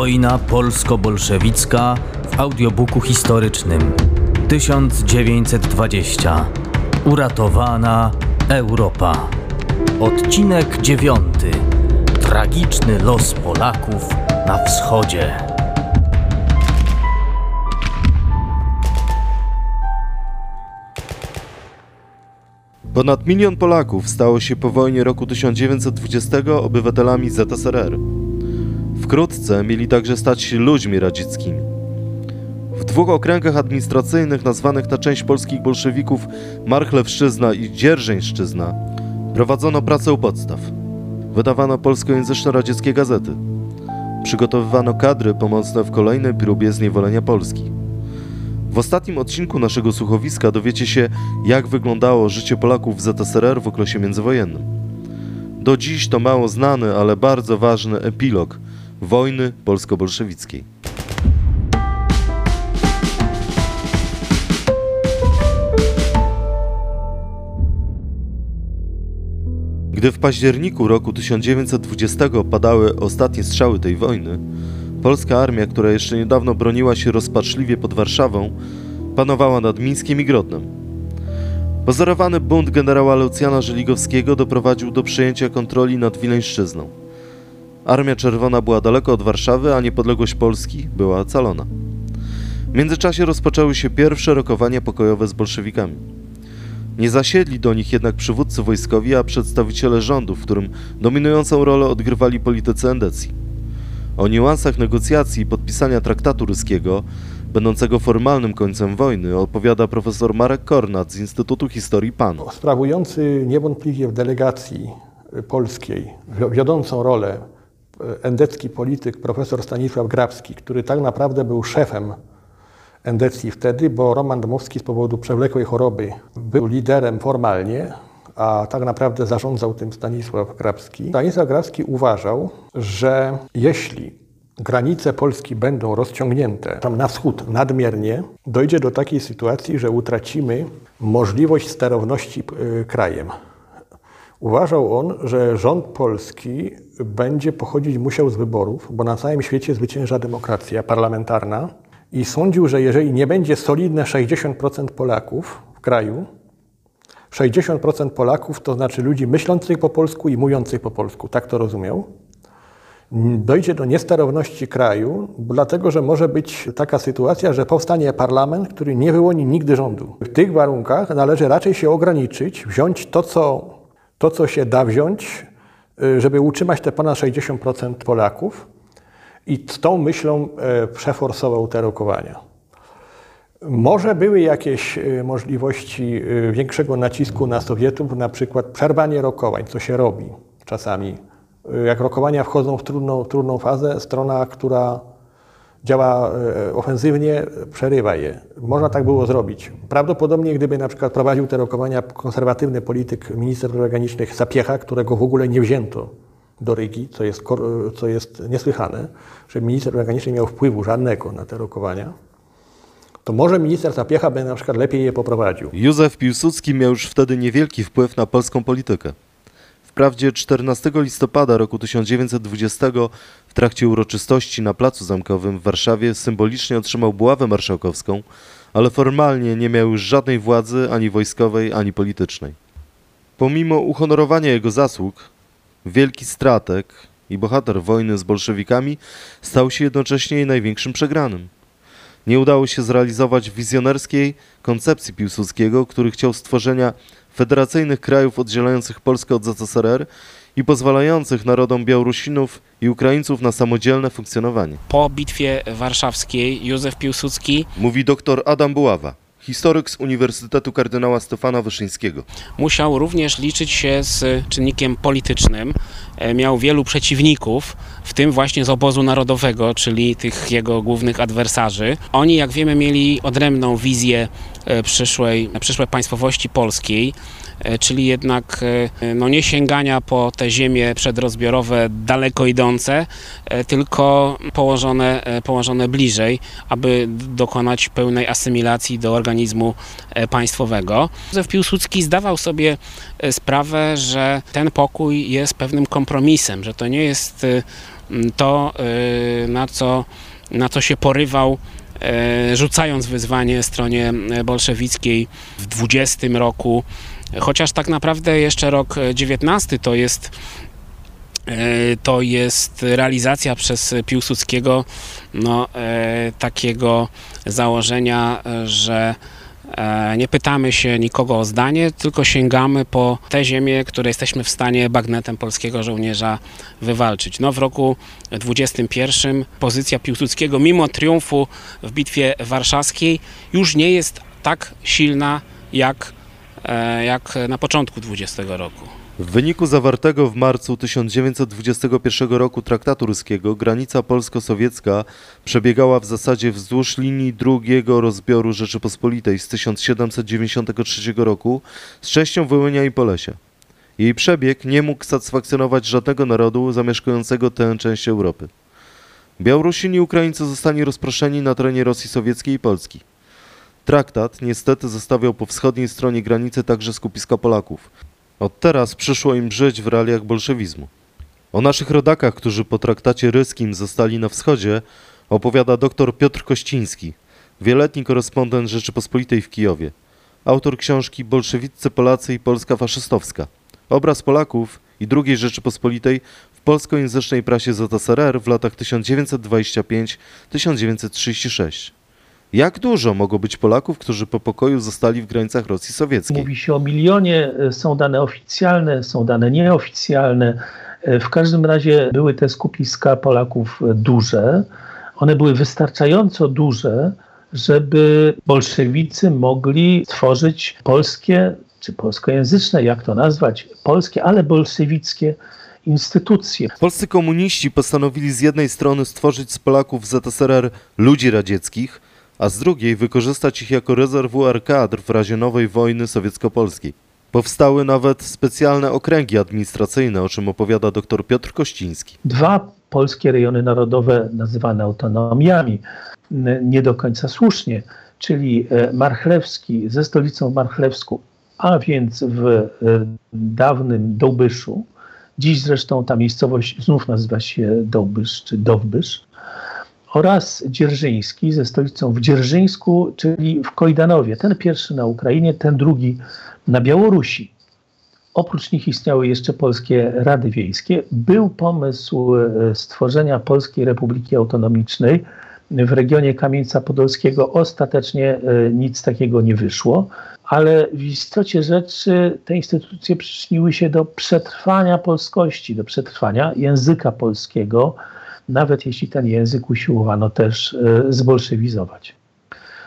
Wojna polsko-bolszewicka w audiobooku historycznym. 1920 Uratowana Europa. Odcinek dziewiąty. Tragiczny los Polaków na wschodzie. Ponad milion Polaków stało się po wojnie roku 1920 obywatelami ZSRR. Wkrótce mieli także stać się ludźmi radzieckim. W dwóch okręgach administracyjnych nazwanych na część polskich bolszewików Marchlewszczyzna i Dzierżeńszczyzna prowadzono pracę u podstaw. Wydawano polskojęzyczne radzieckie gazety. Przygotowywano kadry pomocne w kolejnej próbie zniewolenia Polski. W ostatnim odcinku naszego słuchowiska dowiecie się, jak wyglądało życie Polaków w ZSRR w okresie międzywojennym. Do dziś to mało znany, ale bardzo ważny epilog wojny polsko-bolszewickiej. Gdy w październiku roku 1920 padały ostatnie strzały tej wojny, polska armia, która jeszcze niedawno broniła się rozpaczliwie pod Warszawą, panowała nad Mińskiem i Grodnem. Pozorowany bunt generała Lucjana Żeligowskiego doprowadził do przejęcia kontroli nad Wileńszczyzną. Armia Czerwona była daleko od Warszawy, a niepodległość Polski była ocalona. W międzyczasie rozpoczęły się pierwsze rokowania pokojowe z bolszewikami. Nie zasiedli do nich jednak przywódcy wojskowi, a przedstawiciele rządu, w którym dominującą rolę odgrywali politycy endecji. O niuansach negocjacji i podpisania traktatu ruskiego, będącego formalnym końcem wojny, opowiada profesor Marek Kornat z Instytutu Historii PAN. Sprawujący niewątpliwie w delegacji polskiej wiodącą rolę endecki polityk profesor Stanisław Grabski, który tak naprawdę był szefem endecji wtedy, bo Roman Dmowski z powodu przewlekłej choroby był liderem formalnie, a tak naprawdę zarządzał tym Stanisław Grabski. Stanisław Grabski uważał, że jeśli granice Polski będą rozciągnięte tam na wschód nadmiernie, dojdzie do takiej sytuacji, że utracimy możliwość sterowności krajem. Uważał on, że rząd polski będzie pochodzić musiał z wyborów, bo na całym świecie zwycięża demokracja parlamentarna i sądził, że jeżeli nie będzie solidne 60% Polaków w kraju, 60% Polaków to znaczy ludzi myślących po polsku i mówiących po polsku, tak to rozumiał, dojdzie do niesterowności kraju, dlatego że może być taka sytuacja, że powstanie parlament, który nie wyłoni nigdy rządu. W tych warunkach należy raczej się ograniczyć, wziąć to, co, to, co się da wziąć, żeby utrzymać te ponad 60% Polaków i z tą myślą przeforsował te rokowania. Może były jakieś możliwości większego nacisku na Sowietów, na przykład przerwanie rokowań, co się robi czasami. Jak rokowania wchodzą w trudną, trudną fazę, strona, która działa ofensywnie, przerywa je. Można tak było zrobić. Prawdopodobnie, gdyby na przykład prowadził te rokowania konserwatywny polityk, minister zagranicznych Sapiecha, którego w ogóle nie wzięto do Rygi, co jest, co jest niesłychane, że minister zagraniczny miał wpływu żadnego na te rokowania, to może minister Sapiecha by na przykład lepiej je poprowadził. Józef Piłsudski miał już wtedy niewielki wpływ na polską politykę. Wprawdzie 14 listopada roku 1920 w trakcie uroczystości na Placu Zamkowym w Warszawie symbolicznie otrzymał buławę marszałkowską, ale formalnie nie miał już żadnej władzy ani wojskowej, ani politycznej. Pomimo uhonorowania jego zasług, wielki strateg i bohater wojny z bolszewikami stał się jednocześnie jej największym przegranym. Nie udało się zrealizować wizjonerskiej koncepcji Piłsudskiego, który chciał stworzenia federacyjnych krajów oddzielających Polskę od ZSRR i pozwalających narodom Białorusinów i Ukraińców na samodzielne funkcjonowanie. Po bitwie warszawskiej Józef Piłsudski Mówi dr Adam Buława, historyk z Uniwersytetu Kardynała Stefana Wyszyńskiego. musiał również liczyć się z czynnikiem politycznym. E, Miał wielu przeciwników, w tym właśnie z obozu narodowego, czyli tych jego głównych adwersarzy. Oni, jak wiemy, mieli odrębną wizję e, przyszłej, przyszłej państwowości polskiej. E, czyli jednak e, no nie sięgania po te ziemie przedrozbiorowe daleko idące, e, tylko położone, położone bliżej, aby dokonać pełnej asymilacji do organizmu państwowego. Józef Piłsudski zdawał sobie sprawę, że ten pokój jest pewnym kompromisem, że to nie jest to, na co, na co się porywał rzucając wyzwanie stronie bolszewickiej w 20 roku, chociaż tak naprawdę jeszcze rok e, 19 to jest e, to jest realizacja przez Piłsudskiego no, e, takiego założenia, że e, nie pytamy się nikogo o zdanie, tylko sięgamy po te ziemie, które jesteśmy w stanie bagnetem polskiego żołnierza wywalczyć. No, w roku 21 pozycja Piłsudskiego, mimo triumfu w Bitwie Warszawskiej, już nie jest tak silna jak, jak na początku 20 roku. W wyniku zawartego w marcu 1921 roku traktatu ruskiego granica polsko-sowiecka przebiegała w zasadzie wzdłuż linii drugiego rozbioru Rzeczypospolitej z 1793 roku z częścią Wołynia i Polesia. Jej przebieg nie mógł satysfakcjonować żadnego narodu zamieszkującego tę część Europy. Białorusini i Ukraińcy zostali rozproszeni na terenie Rosji Sowieckiej i Polski. Traktat niestety zostawiał po wschodniej stronie granicy także skupiska Polaków. Od teraz przyszło im żyć w realiach bolszewizmu. O naszych rodakach, którzy po traktacie ryskim zostali na wschodzie, opowiada dr Piotr Kościński, wieletni korespondent Rzeczypospolitej w Kijowie, autor książki Bolszewiccy Polacy i Polska faszystowska. Obraz Polaków i II Rzeczypospolitej w polskojęzycznej prasie ZSRR w latach 1925-1936. Jak dużo mogło być Polaków, którzy po pokoju zostali w granicach Rosji Sowieckiej? Mówi się o milionie, e, są dane oficjalne, są dane nieoficjalne. E, W każdym razie były te skupiska Polaków e, duże. One były wystarczająco duże, żeby bolszewicy mogli tworzyć polskie, czy polskojęzyczne, jak to nazwać, polskie, ale bolszewickie instytucje. Polscy komuniści postanowili z jednej strony stworzyć z Polaków w ZSRR ludzi radzieckich, a z drugiej wykorzystać ich jako rezerwuar kadr w razie nowej wojny sowiecko-polskiej. Powstały nawet specjalne okręgi administracyjne, o czym opowiada dr Piotr Kościński. Dwa polskie rejony narodowe nazywane autonomiami, nie do końca słusznie, czyli e, Marchlewski ze stolicą Marchlewską, a więc w e, dawnym Dołbyszu, dziś zresztą ta miejscowość znów nazywa się Dołbysz czy Dowbysz, oraz Dzierżyński ze stolicą w Dzierżyńsku, czyli w Kojdanowie. Ten pierwszy na Ukrainie, ten drugi na Białorusi. Oprócz nich istniały jeszcze polskie rady wiejskie. Był pomysł e, stworzenia Polskiej Republiki Autonomicznej w regionie Kamieńca Podolskiego. Ostatecznie e, nic takiego nie wyszło, ale w istocie rzeczy te instytucje przyczyniły się do przetrwania polskości, do przetrwania języka polskiego, nawet jeśli ten język usiłowano też e, zbolszewizować.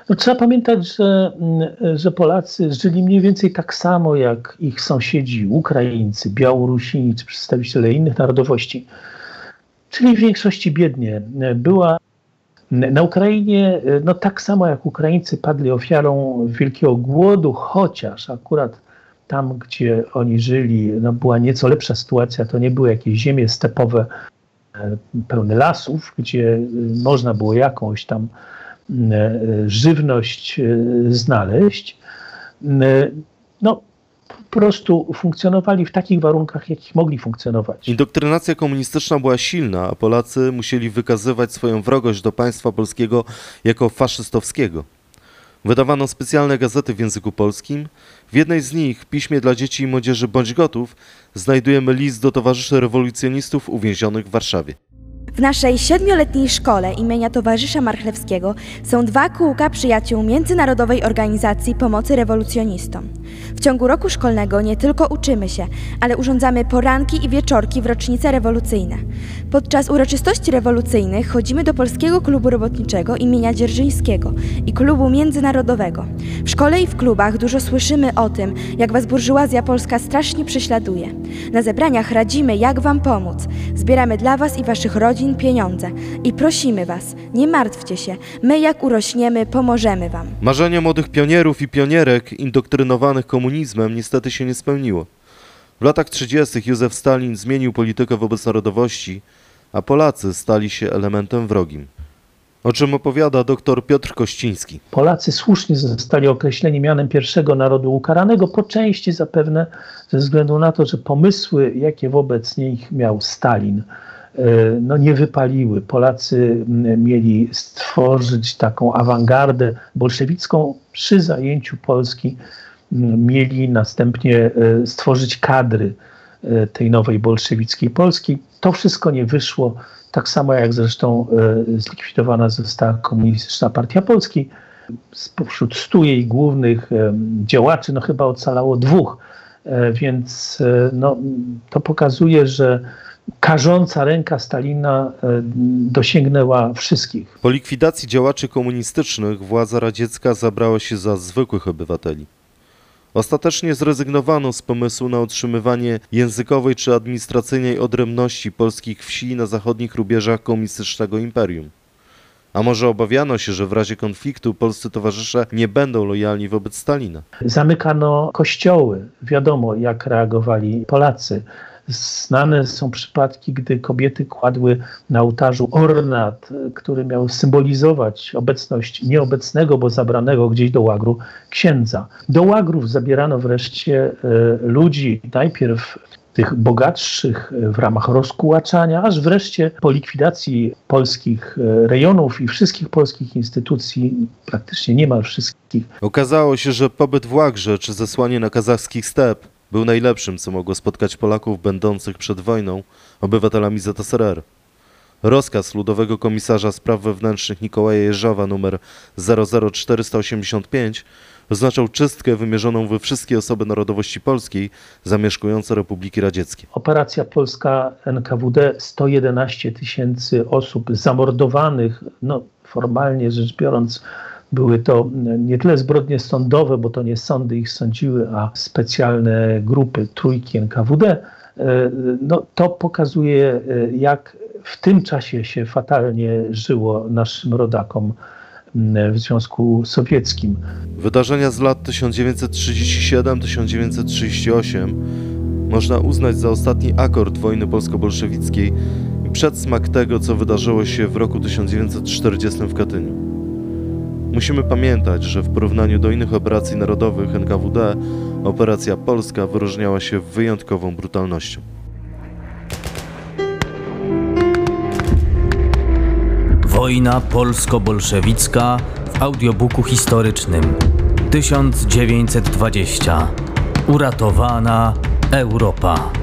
No, trzeba pamiętać, że, mm, że Polacy żyli mniej więcej tak samo jak ich sąsiedzi Ukraińcy, Białorusini czy przedstawiciele innych narodowości, czyli w większości biednie. Była na Ukrainie, no tak samo jak Ukraińcy padli ofiarą wielkiego głodu, chociaż akurat tam, gdzie oni żyli, no była nieco lepsza sytuacja, to nie były jakieś ziemie stepowe e, pełne lasów, gdzie e, można było jakąś tam e, żywność e, znaleźć. E, No, po prostu funkcjonowali w takich warunkach, jakich mogli funkcjonować. Indoktrynacja komunistyczna była silna, a Polacy musieli wykazywać swoją wrogość do państwa polskiego jako faszystowskiego. Wydawano specjalne gazety w języku polskim. W jednej z nich, piśmie dla dzieci i młodzieży Bądź Gotów, znajdujemy list do towarzyszy rewolucjonistów uwięzionych w Warszawie. W naszej siedmioletniej szkole imienia towarzysza Marchlewskiego są dwa kółka przyjaciół Międzynarodowej Organizacji Pomocy Rewolucjonistom. W ciągu roku szkolnego nie tylko uczymy się, ale urządzamy poranki i wieczorki w rocznice rewolucyjne. Podczas uroczystości rewolucyjnych chodzimy do Polskiego Klubu Robotniczego imienia Dzierżyńskiego i Klubu Międzynarodowego. W szkole i w klubach dużo słyszymy o tym, jak was burżuazja polska strasznie prześladuje. Na zebraniach radzimy, jak wam pomóc. Zbieramy dla Was i Waszych rodzin pieniądze i prosimy Was, nie martwcie się, my jak urośniemy, pomożemy Wam. Marzenie młodych pionierów i pionierek indoktrynowanych komunizmem niestety się nie spełniło. W latach 30. Józef Stalin zmienił politykę wobec narodowości, a Polacy stali się elementem wrogim. O czym opowiada dr Piotr Kościński. Polacy słusznie zostali określeni mianem pierwszego narodu ukaranego, po części zapewne ze względu na to, że pomysły, jakie wobec nich miał Stalin, no nie wypaliły. Polacy mieli stworzyć taką awangardę bolszewicką przy zajęciu Polski, mieli następnie e, stworzyć kadry e, tej nowej bolszewickiej Polski. To wszystko nie wyszło, tak samo jak zresztą e, zlikwidowana została Komunistyczna Partia Polski. Spośród stu jej głównych e, działaczy, no chyba ocalało dwóch, E, więc e, no, to pokazuje, że karząca ręka Stalina e, dosięgnęła wszystkich. Po likwidacji działaczy komunistycznych władza radziecka zabrała się za zwykłych obywateli. Ostatecznie zrezygnowano z pomysłu na utrzymywanie językowej czy administracyjnej odrębności polskich wsi na zachodnich rubieżach komunistycznego imperium. A może obawiano się, że w razie konfliktu polscy towarzysze nie będą lojalni wobec Stalina? Zamykano kościoły. Wiadomo, jak reagowali Polacy. Znane są przypadki, gdy kobiety kładły na ołtarzu ornat, który miał symbolizować obecność nieobecnego, bo zabranego gdzieś do łagru księdza. Do łagrów zabierano wreszcie e, ludzi, najpierw tych bogatszych w ramach rozkułaczania, aż wreszcie po likwidacji polskich e, rejonów i wszystkich polskich instytucji, praktycznie niemal wszystkich, Okazało się, że pobyt w Łagrze czy zesłanie na kazachskich step był najlepszym, co mogło spotkać Polaków będących przed wojną obywatelami ZSRR. Rozkaz Ludowego Komisarza Spraw Wewnętrznych Mikołaja Jeżowa nr 00485 oznaczał czystkę wymierzoną we wszystkie osoby narodowości polskiej zamieszkujące Republiki Radzieckie. Operacja Polska NKWD 111 tysięcy osób zamordowanych, no formalnie rzecz biorąc, były to nie tyle zbrodnie sądowe, bo to nie sądy ich sądziły, a specjalne grupy trójki NKWD. E, No, to pokazuje, e, jak w tym czasie się fatalnie żyło naszym rodakom w Związku Sowieckim. Wydarzenia z lat 1937-1938 można uznać za ostatni akord wojny polsko-bolszewickiej i przedsmak tego, co wydarzyło się w roku 1940 w Katyniu. Musimy pamiętać, że w porównaniu do innych operacji narodowych NKWD, operacja polska wyróżniała się wyjątkową brutalnością. Wojna polsko-bolszewicka w audiobooku historycznym 1920. Uratowana Europa.